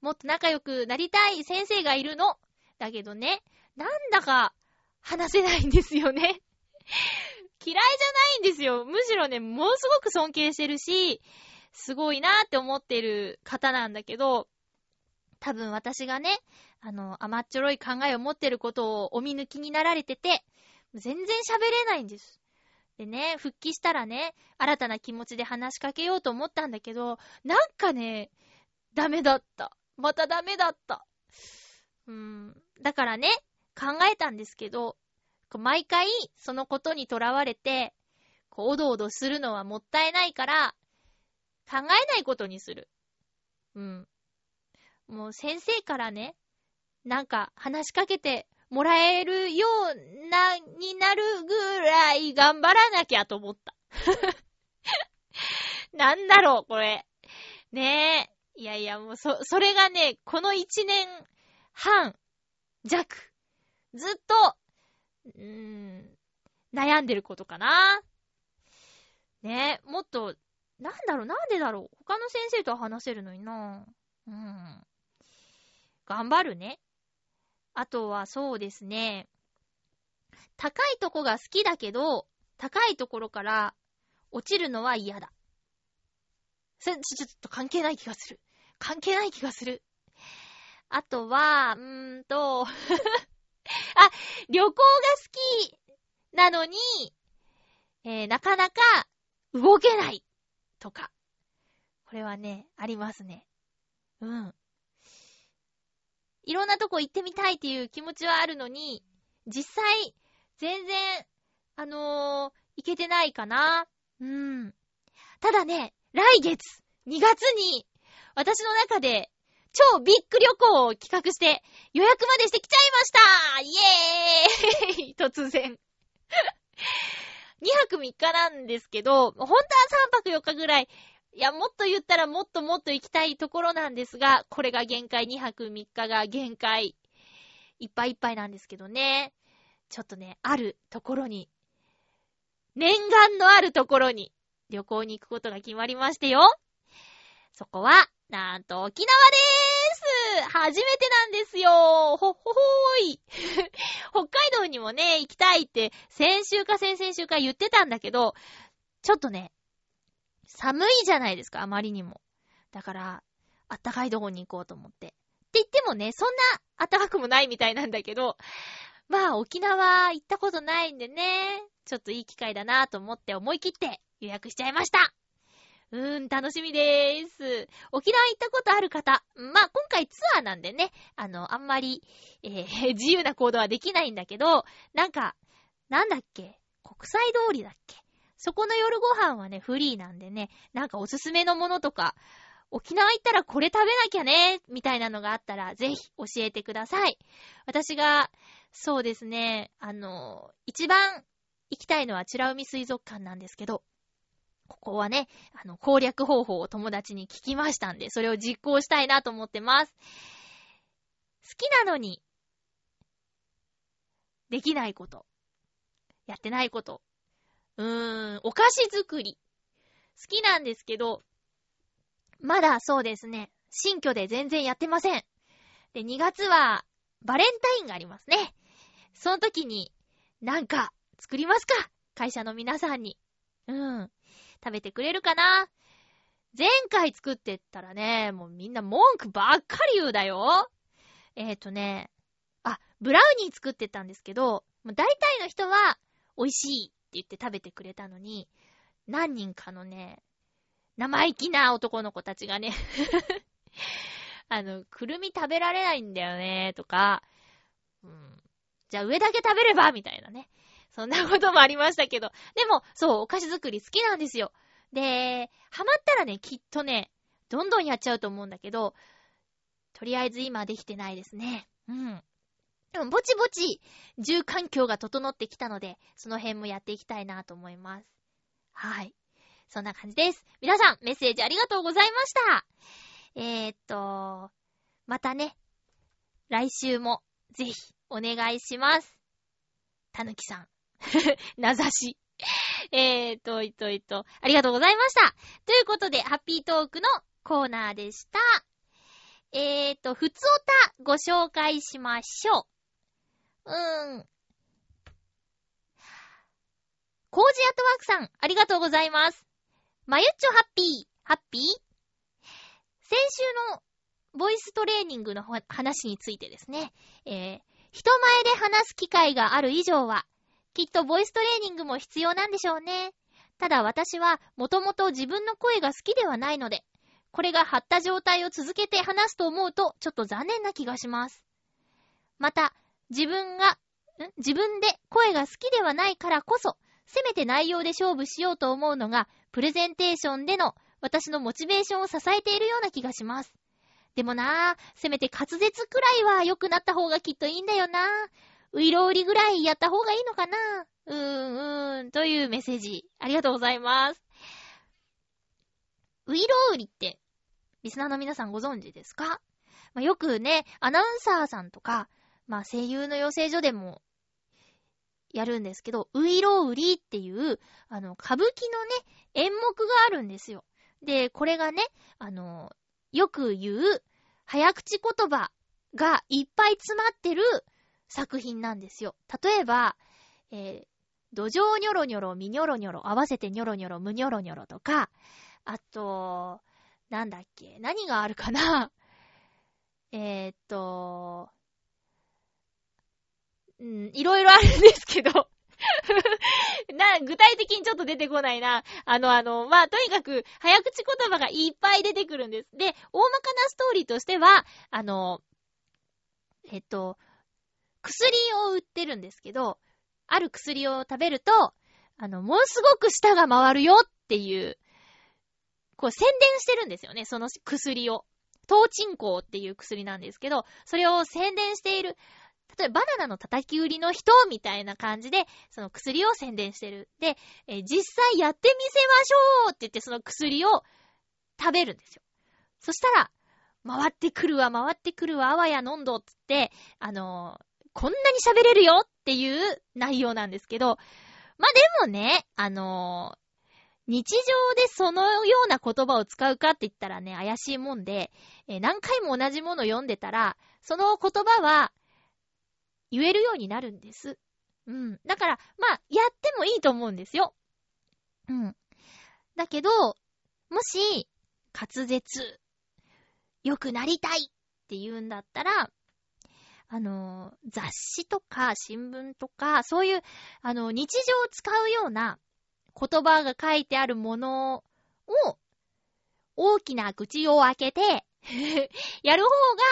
もっと仲良くなりたい先生がいるの。だけどね、なんだか話せないんですよね。[laughs] 嫌いじゃないんですよ。むしろね、ものすごく尊敬してるし、すごいなって思ってる方なんだけど、多分私がね、あの、甘っちょろい考えを持ってることをお見抜きになられてて、全然喋れないんです。でね、復帰したらね、新たな気持ちで話しかけようと思ったんだけど、なんかね、ダメだった。またダメだった。うーん。だからね、考えたんですけど、毎回そのことにとらわれて、こう、おどおどするのはもったいないから、考えないことにする。うん。もう先生からね、なんか話しかけてもらえるような、になるぐらい頑張らなきゃと思った。[laughs] なんだろう、これ。ねえ。いやいや、もうそ、それがね、この一年半弱、ずっと、うーん、悩んでることかな。ねえ、もっと、なんだろう、なんでだろう。他の先生とは話せるのにな。うん。頑張るね。あとはそうですね。高いとこが好きだけど、高いところから落ちるのは嫌だ。それ、ちょっと関係ない気がする。関係ない気がする。あとは、うーんと [laughs] あ、旅行が好きなのに、えー、なかなか動けないとか。これはね、ありますね。うん。いろんなとこ行ってみたいっていう気持ちはあるのに、実際、全然、あのー、行けてないかな。うん。ただね、来月、2月に、私の中で、超ビッグ旅行を企画して予約までしてきちゃいましたイエーイ [laughs] 突然2泊3日なんですけど、本当は3泊4日ぐらい、いや、もっと言ったらもっともっと行きたいところなんですが、これが限界、2泊3日が限界、いっぱいいっぱいなんですけどね。ちょっとね、あるところに、念願のあるところに旅行に行くことが決まりましてよ。そこは、なんと沖縄でーす初めてなんですよほっほほーい [laughs] 北海道にもね、行きたいって先週か先々週か言ってたんだけど、ちょっとね、寒いじゃないですか、あまりにも。だから、あったかいとこに行こうと思って。って言ってもね、そんなあったかくもないみたいなんだけど、まあ沖縄行ったことないんでね、ちょっといい機会だなと思って思い切って予約しちゃいました。うーん、楽しみでーす。沖縄行ったことある方。まあ、今回ツアーなんでね、あの、あんまり、えー、[laughs] 自由な行動はできないんだけど、なんか、なんだっけ？国際通りだっけ？そこの夜ご飯はね、フリーなんでね、なんかおすすめのものとか、沖縄行ったらこれ食べなきゃね、みたいなのがあったら、ぜひ教えてください。私が、そうですね、あの、一番行きたいのは美ら海水族館なんですけど、ここはね、あの、攻略方法を友達に聞きましたんで、それを実行したいなと思ってます。好きなのに、できないこと。やってないこと。うーん、お菓子作り。好きなんですけど、まだそうですね、新居で全然やってません。で、2月は、バレンタインがありますね。その時に、なんか、作りますか？会社の皆さんに。うん。食べてくれるかな？前回作ってったらね、もうみんな文句ばっかり言うだよ。えっ、ー、とね、あ、ブラウニー作ってたんですけど、大体の人は美味しいって言って食べてくれたのに、何人かのね、生意気な男の子たちがね [laughs] あの、くるみ食べられないんだよね、とか、うん、じゃあ上だけ食べれば？みたいなね。そんなこともありましたけど。でも、そう、お菓子作り好きなんですよ。で、ハマったらね、きっとね、どんどんやっちゃうと思うんだけど、とりあえず今できてないですね。うん。でも、ぼちぼち、住環境が整ってきたので、その辺もやっていきたいなと思います。はい。そんな感じです。皆さん、メッセージありがとうございました。えー、っと、またね、来週も、ぜひ、お願いします。たぬきさん。[laughs] 名指し。えーと、いといと、ありがとうございました。ということで、ハッピートークのコーナーでした。えーと、ふつおたご紹介しましょう。うーん。コージアットワークさん、ありがとうございます。まゆっちょハッピー、ハッピー？先週のボイストレーニングの話についてですね、えー、人前で話す機会がある以上は、きっとボイストレーニングも必要なんでしょうね。ただ私はもともと自分の声が好きではないので、これが張った状態を続けて話すと思うとちょっと残念な気がします。また、自分が、ん？自分で声が好きではないからこそ、せめて内容で勝負しようと思うのが、プレゼンテーションでの私のモチベーションを支えているような気がします。でもなぁ、せめて滑舌くらいは良くなった方がきっといいんだよなぁ。ういろうりぐらいやった方がいいのかなうーん、うーん、というメッセージ、ありがとうございます。ういろうりって、リスナーの皆さんご存知ですか？まあ、よくね、アナウンサーさんとか、まあ、声優の養成所でも、やるんですけど、ういろうりっていう、あの、歌舞伎のね、演目があるんですよ。で、これがね、あの、よく言う、早口言葉がいっぱい詰まってる作品なんですよ。例えば、えー、土壌ニョロニョロ、ミニョロニョロ、合わせてニョロニョロ、ムニョロニョロとか、あと、なんだっけ、何があるかな [laughs] え、っと、うん、いろいろあるんですけど [laughs] な、具体的にちょっと出てこないな。あの、あの、まあ、とにかく、早口言葉がいっぱい出てくるんです。で、大まかなストーリーとしては、あの、えっと、薬を売ってるんですけど、ある薬を食べると、あの、ものすごく舌が回るよっていう、こう宣伝してるんですよね、その薬を。トーチンコっていう薬なんですけど、それを宣伝している。例えばバナナの叩き売りの人みたいな感じで、その薬を宣伝してる。で、え実際やってみせましょうって言ってその薬を食べるんですよ。そしたら、回ってくるわ、回ってくるわ、あわや飲んどっつって、あのー、こんなに喋れるよっていう内容なんですけど、まあ、でもね、あのー、日常でそのような言葉を使うかって言ったらね、怪しいもんで、えー、何回も同じもの読んでたら、その言葉は言えるようになるんです。うん。だから、まあ、やってもいいと思うんですよ。うん。だけど、もし、滑舌、良くなりたいって言うんだったら、あの、雑誌とか新聞とか、そういう、あの、日常を使うような言葉が書いてあるものを、大きな口を開けて [laughs] やる方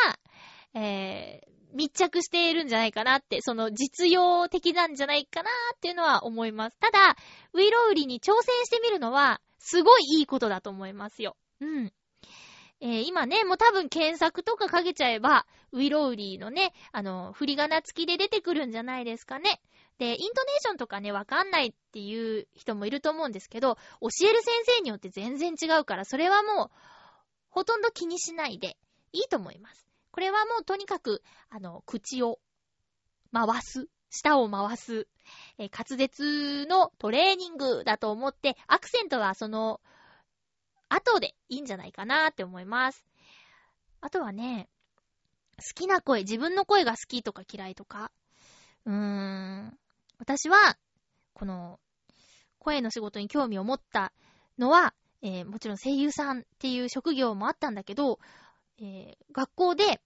が、えー、密着しているんじゃないかなって、その実用的なんじゃないかなっていうのは思います。ただ、ウイロウリに挑戦してみるのは、すごいいいことだと思いますよ。うん。えー、今ね、もう多分検索とかかけちゃえば、ウィロウリーのね、あの、振り仮名付きで出てくるんじゃないですかね。で、イントネーションとかね、わかんないっていう人もいると思うんですけど、教える先生によって全然違うから、それはもう、ほとんど気にしないでいいと思います。これはもうとにかく、あの、口を回す、舌を回す、えー、滑舌のトレーニングだと思って、アクセントはその、後でいいんじゃないかなって思います。あとはね、好きな声、自分の声が好きとか嫌いとか。うーん。私は、この、声の仕事に興味を持ったのは、えー、もちろん声優さんっていう職業もあったんだけど、えー、学校で、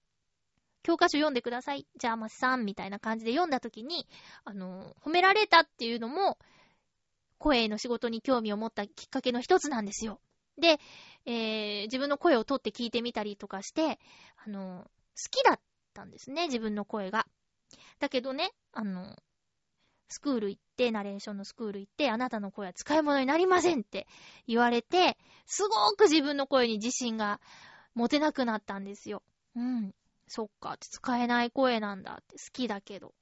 教科書読んでください。じゃあ、まさん、みたいな感じで読んだ時に、あの、褒められたっていうのも、声の仕事に興味を持ったきっかけの一つなんですよ。で、えー、自分の声を取って聞いてみたりとかして、あの、好きだったんですね、自分の声が。だけどね、あの、スクール行って、ナレーションのスクール行って、あなたの声は使い物になりませんって言われて、すごく自分の声に自信が持てなくなったんですよ。うん。そっか、使えない声なんだって、好きだけど。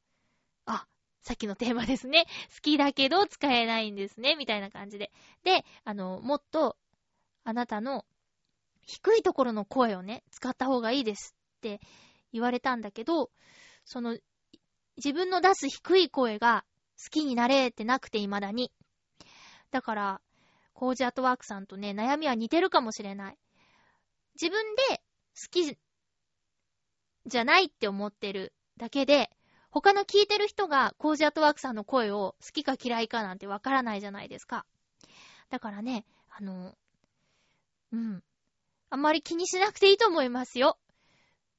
あ、さっきのテーマですね。[laughs] 好きだけど使えないんですね、みたいな感じで。で、あの、もっとあなたの低いところの声をね、使った方がいいですって言われたんだけど、その、自分の出す低い声が好きになれってなくて未だに。だから、コージアットワークさんとね、悩みは似てるかもしれない。自分で好きじゃないって思ってるだけで、他の聞いてる人がコージアットワークさんの声を好きか嫌いかなんてわからないじゃないですか。だからね、あの、うん。あんまり気にしなくていいと思いますよ。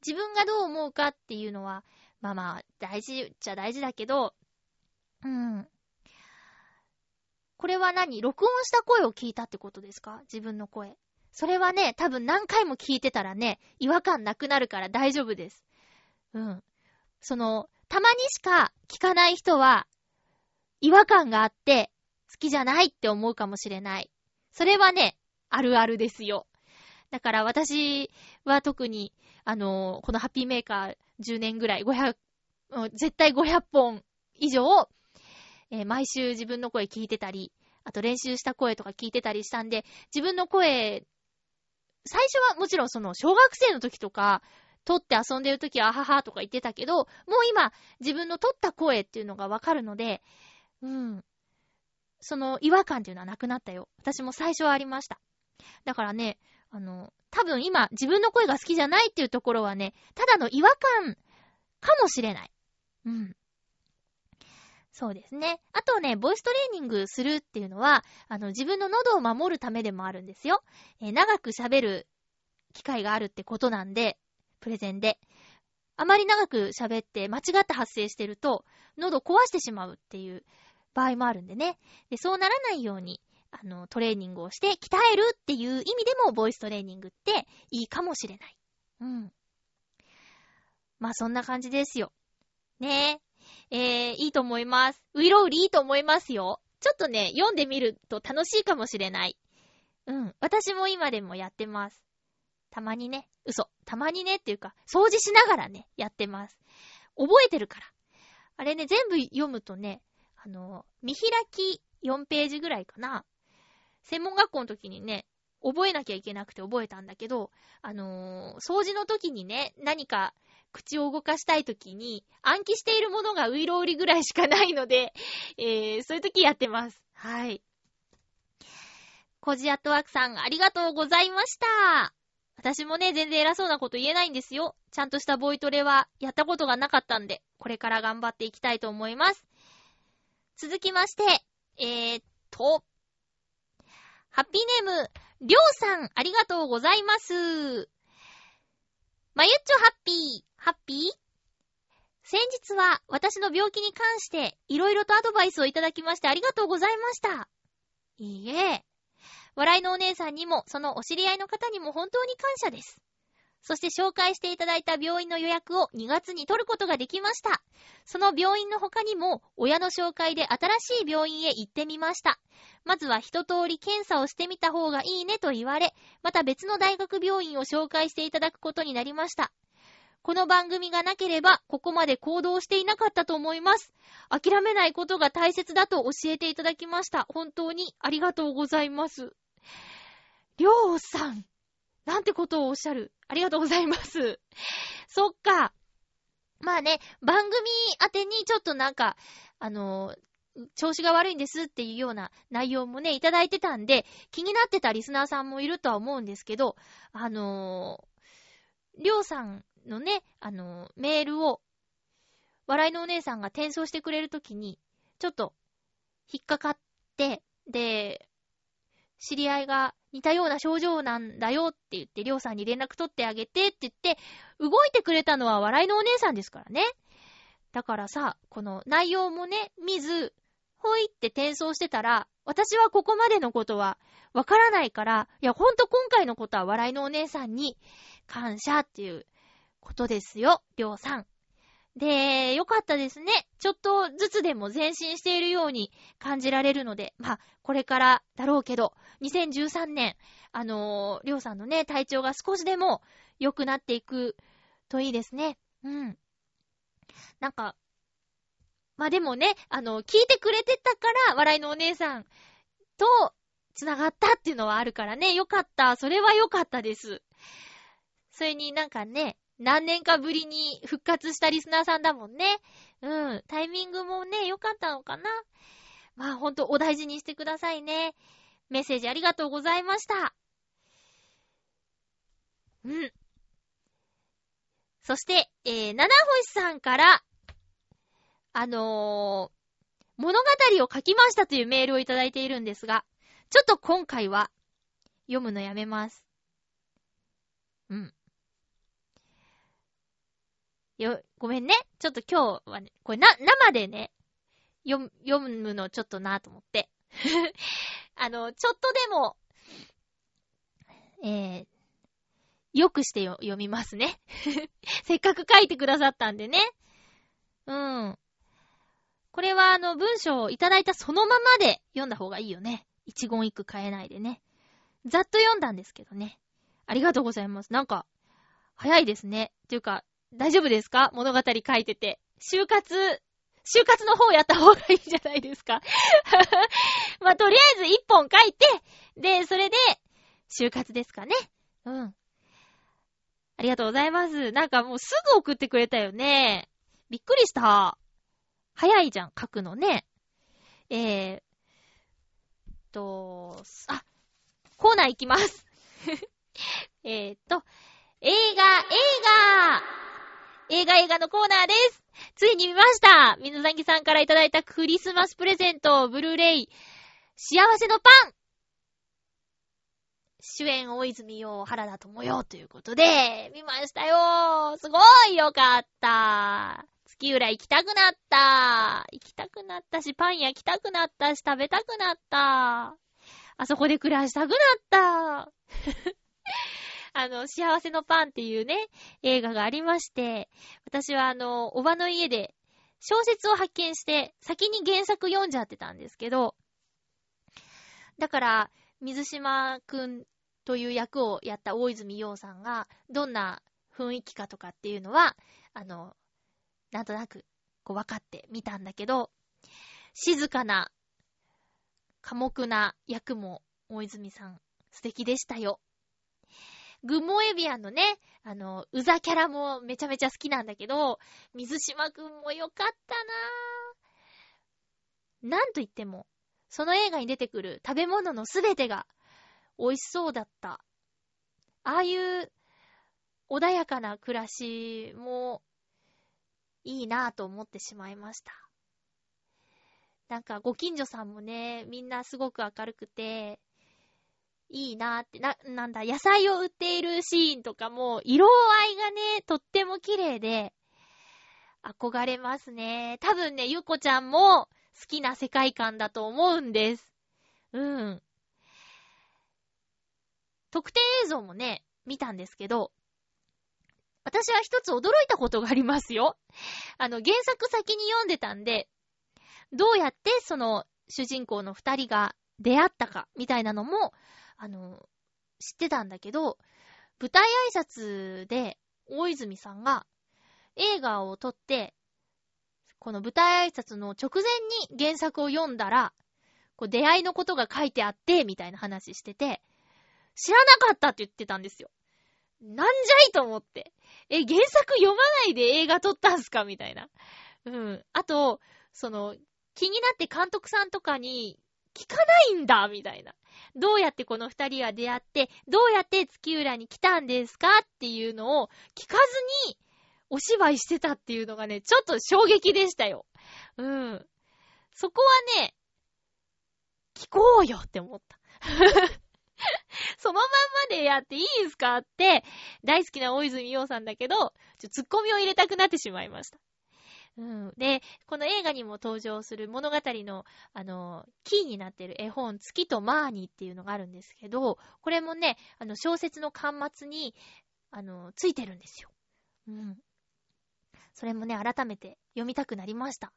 自分がどう思うかっていうのは、まあまあ、大事っちゃ大事だけど、うん。これは何？録音した声を聞いたってことですか？自分の声。それはね、多分何回も聞いてたらね、違和感なくなるから大丈夫です。うん。その、たまにしか聞かない人は、違和感があって、好きじゃないって思うかもしれない。それはね、あるあるですよ。だから私は特に、あの、このハッピーメーカー10年ぐらい、500、絶対500本以上、えー、毎週自分の声聞いてたり、あと練習した声とか聞いてたりしたんで、自分の声、最初はもちろんその小学生の時とか、撮って遊んでる時はあははとか言ってたけど、もう今自分の撮った声っていうのがわかるので、うん。その違和感っていうのはなくなったよ。私も最初はありました。だからね、あの、多分今自分の声が好きじゃないっていうところはね、ただの違和感かもしれない。うん。そうですね。あとね、ボイストレーニングするっていうのは、あの、自分の喉を守るためでもあるんですよ。えー、長く喋る機会があるってことなんで、プレゼンで。あまり長く喋って間違って発声してると、喉壊してしまうっていう場合もあるんでね。で、そうならないように、あの、トレーニングをして鍛えるっていう意味でも、ボイストレーニングっていいかもしれない。うん。まあ、そんな感じですよ。ねえ。えー、いいと思います。ウイロウリいいと思いますよ。ちょっとね、読んでみると楽しいかもしれない。うん。私も今でもやってます。たまにね、嘘。たまにねっていうか、掃除しながらね、やってます。覚えてるから。あれね、全部読むとね、あの、見開き4ページぐらいかな。専門学校の時にね、覚えなきゃいけなくて覚えたんだけど、あのー、掃除の時にね、何か口を動かしたい時に、暗記しているものがウイロウリぐらいしかないので、[laughs] えー、そういう時やってます。はい。コジアットワークさん、ありがとうございました。私もね、全然偉そうなこと言えないんですよ。ちゃんとしたボイトレはやったことがなかったんで、これから頑張っていきたいと思います。続きまして、えー、っと、ハッピーネーム、りょうさん、ありがとうございます。まゆっちょハッピー、ハッピー？先日は私の病気に関していろいろとアドバイスをいただきましてありがとうございました。いいえ。笑いのお姉さんにも、そのお知り合いの方にも本当に感謝です。そして紹介していただいた病院の予約を2月に取ることができました。その病院の他にも、親の紹介で新しい病院へ行ってみました。まずは一通り検査をしてみた方がいいねと言われ、また別の大学病院を紹介していただくことになりました。この番組がなければ、ここまで行動していなかったと思います。諦めないことが大切だと教えていただきました。本当にありがとうございます。りょうさん、なんてことをおっしゃる。ありがとうございます。[laughs] そっか。まあね、番組宛てにちょっとなんか、あの調子が悪いんですっていうような内容もね、いただいてたんで、気になってたリスナーさんもいるとは思うんですけど、あのー、りょうさんのね、あのー、メールを、笑いのお姉さんが転送してくれるときに、ちょっと、引っかかって、で、知り合いが似たような症状なんだよって言って、りょうさんに連絡取ってあげてって言って、動いてくれたのは笑いのお姉さんですからね。だからさ、この内容もね、見ず、ほいって転送してたら、私はここまでのことはわからないから、いや、ほんと今回のことは笑いのお姉さんに感謝っていうことですよ、りょうさん。で、よかったですね。ちょっとずつでも前進しているように感じられるので、まあ、これからだろうけど、2013年、あのー、りょうさんのね、体調が少しでも良くなっていくといいですね。うん。なんか、まあ、でもね、あの、聞いてくれてたから、笑いのお姉さんと繋がったっていうのはあるからね、よかった。それはよかったです。それになんかね、何年かぶりに復活したリスナーさんだもんね。うん。タイミングもね、良かったのかな。まあほんとお大事にしてくださいね。メッセージありがとうございました。うん。そして、えー、七星さんから、あのー、物語を書きましたというメールをいただいているんですが、ちょっと今回は、読むのやめます。うん。よ、ごめんね。ちょっと今日はね、これな、生でね、読読むのちょっとなと思って。[laughs] あの、ちょっとでも、えー、よくして読みますね。[laughs] せっかく書いてくださったんでね。うん。これはあの文章をいただいたそのままで読んだ方がいいよね。一言一句変えないでね。ざっと読んだんですけどね。ありがとうございます。なんか、早いですね。っていうか、大丈夫ですか？物語書いてて。就活、就活の方やった方がいいんじゃないですか？[laughs] まあ、とりあえず一本書いて、で、それで、就活ですかね。うん。ありがとうございます。なんかもうすぐ送ってくれたよね。びっくりした。早いじゃん、書くのね。えー、と、あ、コーナー行きます。[laughs] えーと、映画、映画映画映画のコーナーです。ついに見ました。水崎さんからいただいたクリスマスプレゼント、ブルーレイ、幸せのパン。主演大泉洋、原田智洋ということで、見ましたよ。すごいよかった。月浦行きたくなった。行きたくなったし、パン焼きたくなったし、食べたくなった。あそこで暮らしたくなった。あの、幸せのパンっていうね、映画がありまして、私はあの、おばの家で小説を発見して、先に原作読んじゃってたんですけど、だから、水島くんという役をやった大泉洋さんが、どんな雰囲気かとかっていうのは、あの、なんとなく、こう分かってみたんだけど、静かな、寡黙な役も大泉さん素敵でしたよ。グモエビアンのね、あの、うざキャラもめちゃめちゃ好きなんだけど、水島くんもよかったなぁ。なんと言っても、その映画に出てくる食べ物のすべてが美味しそうだった。ああいう穏やかな暮らしもいいなぁと思ってしまいました。なんかご近所さんもね、みんなすごく明るくて、いいなって、な、なんだ、野菜を売っているシーンとかも、色合いがね、とっても綺麗で、憧れますね。多分ね、ゆこちゃんも好きな世界観だと思うんです。うん。特典映像もね、見たんですけど、私は一つ驚いたことがありますよ。あの、原作先に読んでたんで、どうやってその主人公の二人が出会ったか、みたいなのも、あの、知ってたんだけど、舞台挨拶で大泉さんが映画を撮って、この舞台挨拶の直前に原作を読んだら、こう出会いのことが書いてあって、みたいな話してて、知らなかったって言ってたんですよ。なんじゃいと思って。え、原作読まないで映画撮ったんすか？みたいな。うん。あと、その、気になって監督さんとかに聞かないんだみたいな。どうやってこの二人は出会って、どうやって月浦に来たんですかっていうのを聞かずにお芝居してたっていうのがね、ちょっと衝撃でしたよ。うん。そこはね、聞こうよって思った。[laughs] そのまんまでやっていいんすかって、大好きな大泉洋さんだけど、ちょ、ツッコミを入れたくなってしまいました。うん。で、この映画にも登場する物語の、あの、キーになっている絵本、月とマーニーっていうのがあるんですけど、これもね、あの、小説の端末に、あの、ついてるんですよ。うん。それもね、改めて読みたくなりました。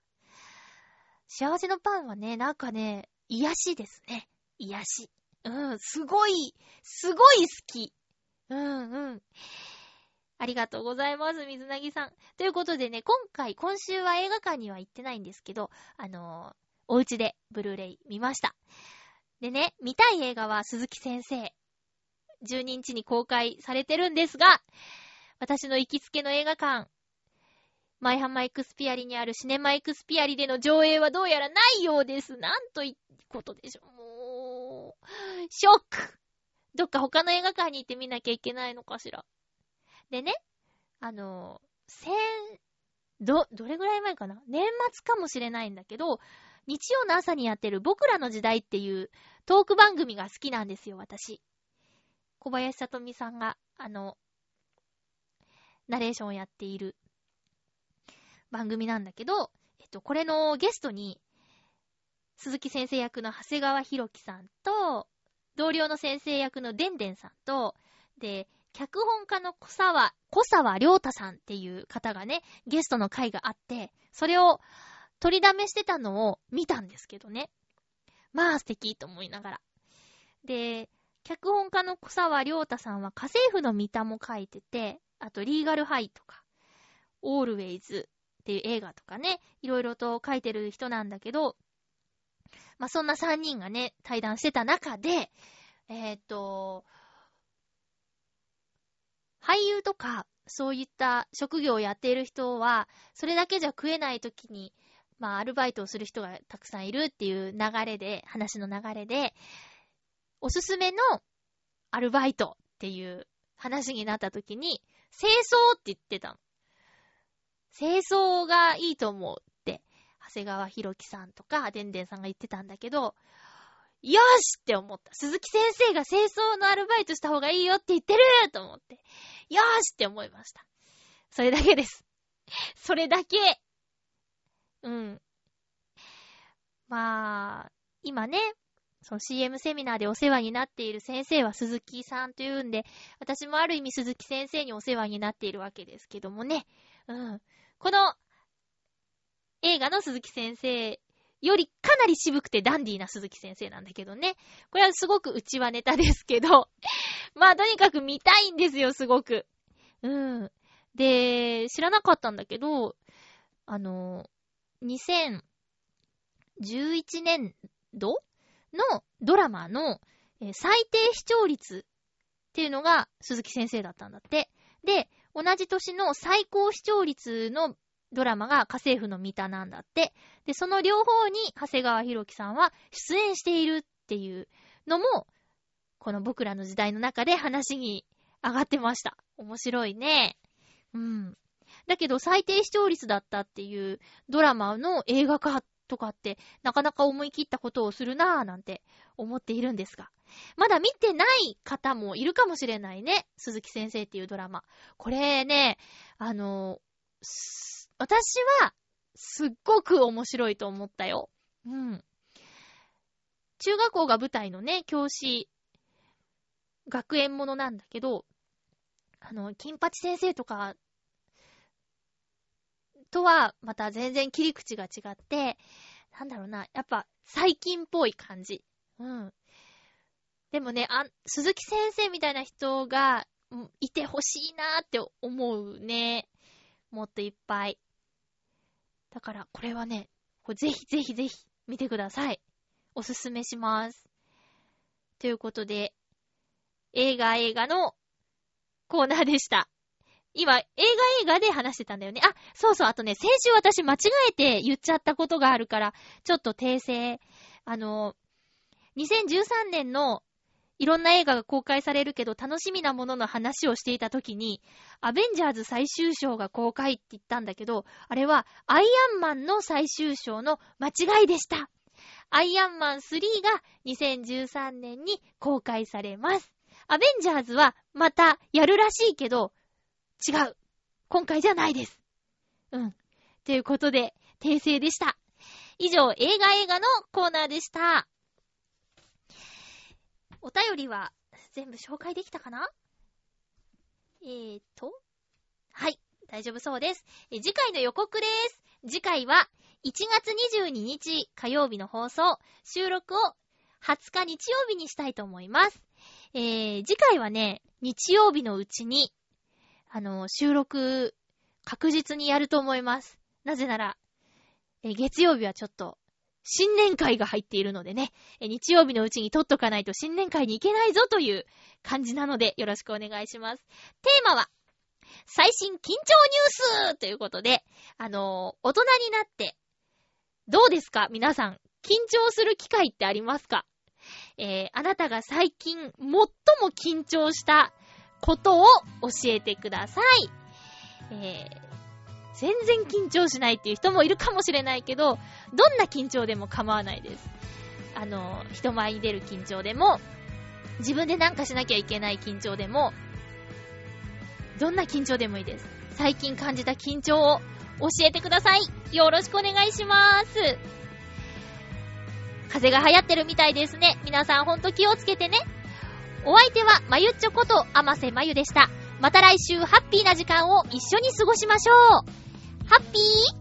幸せのパンはね、なんかね、癒しですね。癒し。うん、すごい、すごい好き。うんうん。ありがとうございます、水なぎさん。ということでね、今回、今週は映画館には行ってないんですけど、あのー、お家でブルーレイ見ました。でね、見たい映画は鈴木先生。12日に公開されてるんですが、私の行きつけの映画館、マイハンマエクスピアリにあるシネマエクスピアリでの上映はどうやらないようです。なんということでしょう。もう、ショックどっか他の映画館に行ってみなきゃいけないのかしら。でね、あの、千、ど、どれぐらい前かな？年末かもしれないんだけど、日曜の朝にやってる僕らの時代っていうトーク番組が好きなんですよ、私。小林さとみさんが、あの、ナレーションをやっている番組なんだけど、えっと、これのゲストに、鈴木先生役の長谷川博樹さんと、同僚の先生役のでんでんさんと、で、脚本家の小沢、小沢良太さんっていう方がね、ゲストの回があって、それを取りだめしてたのを見たんですけどね。まあ素敵と思いながら。で、脚本家の小沢良太さんは家政婦の三田も書いてて、あとリーガルハイとか、オールウェイズっていう映画とかね、いろいろと書いてる人なんだけど、まあ、そんな3人がね、対談してた中で、えー、っと、俳優とか、そういった職業をやっている人は、それだけじゃ食えない時に、まあ、アルバイトをする人がたくさんいるっていう流れで、話の流れで、おすすめのアルバイトっていう話になった時に、清掃って言ってたの。清掃がいいと思うって、長谷川博樹さんとか、でんでんさんが言ってたんだけど、よしって思った。鈴木先生が清掃のアルバイトした方がいいよって言ってると思って、よしって思いました。それだけです。[laughs] それだけ。うん。まあ、今ね、その CM セミナーでお世話になっている先生は鈴木さんというんで、私もある意味鈴木先生にお世話になっているわけですけどもね。うん。この映画の鈴木先生よりかなり渋くてダンディーな鈴木先生なんだけどね。これはすごくうちはネタですけど、[laughs] まあとにかく見たいんですよ、すごく。うん。で、知らなかったんだけど、あの、2011年度のドラマの、最低視聴率っていうのが鈴木先生だったんだって。で、同じ年の最高視聴率のドラマが家政婦の三田なんだって。で、その両方に長谷川博樹さんは出演しているっていうのも、この僕らの時代の中で話に上がってました。面白いね。うん。だけど最低視聴率だったっていうドラマの映画化とかってなかなか思い切ったことをするなぁなんて思っているんですが。まだ見てない方もいるかもしれないね。鈴木先生っていうドラマ。これね、あの、私はすっごく面白いと思ったよ。うん。中学校が舞台のね、教師、学園ものなんだけど、あの、金八先生とか、とはまた全然切り口が違って、なんだろうな、やっぱ最近っぽい感じ。うん。でもね、あ、鈴木先生みたいな人がいてほしいなーって思うね。もっといっぱい。だから、これはね、ぜひぜひぜひ見てください。おすすめします。ということで、映画映画のコーナーでした。今、映画映画で話してたんだよね。あ、そうそう、あとね、先週私間違えて言っちゃったことがあるから、ちょっと訂正。あの、2013年のいろんな映画が公開されるけど楽しみなものの話をしていた時に、アベンジャーズ最終章が公開って言ったんだけど、あれはアイアンマンの最終章の間違いでした。アイアンマン3が2013年に公開されます。アベンジャーズはまたやるらしいけど、違う。今回じゃないです。うん。ということで、訂正でした。以上、映画映画のコーナーでした。お便りは全部紹介できたかな？えーと？はい。大丈夫そうです。え次回の予告です。次回は1月22日火曜日の放送、収録を20日日曜日にしたいと思います。えー、次回はね、日曜日のうちに、あの、収録確実にやると思います。なぜなら、え月曜日はちょっと新年会が入っているのでね、日曜日のうちに撮っとかないと新年会に行けないぞという感じなのでよろしくお願いします。テーマは、最新緊張ニュースということで、あのー、大人になって、どうですか？皆さん、緊張する機会ってありますか？えー、あなたが最近最も緊張したことを教えてください。えー、全然緊張しないっていう人もいるかもしれないけど、どんな緊張でも構わないです。あの、人前に出る緊張でも、自分でなんかしなきゃいけない緊張でも、どんな緊張でもいいです。最近感じた緊張を教えてください。よろしくお願いします。風が流行ってるみたいですね。皆さんほんと気をつけてね。お相手は、まゆっちょこと、あませまゆでした。また来週ハッピーな時間を一緒に過ごしましょう。ハッピー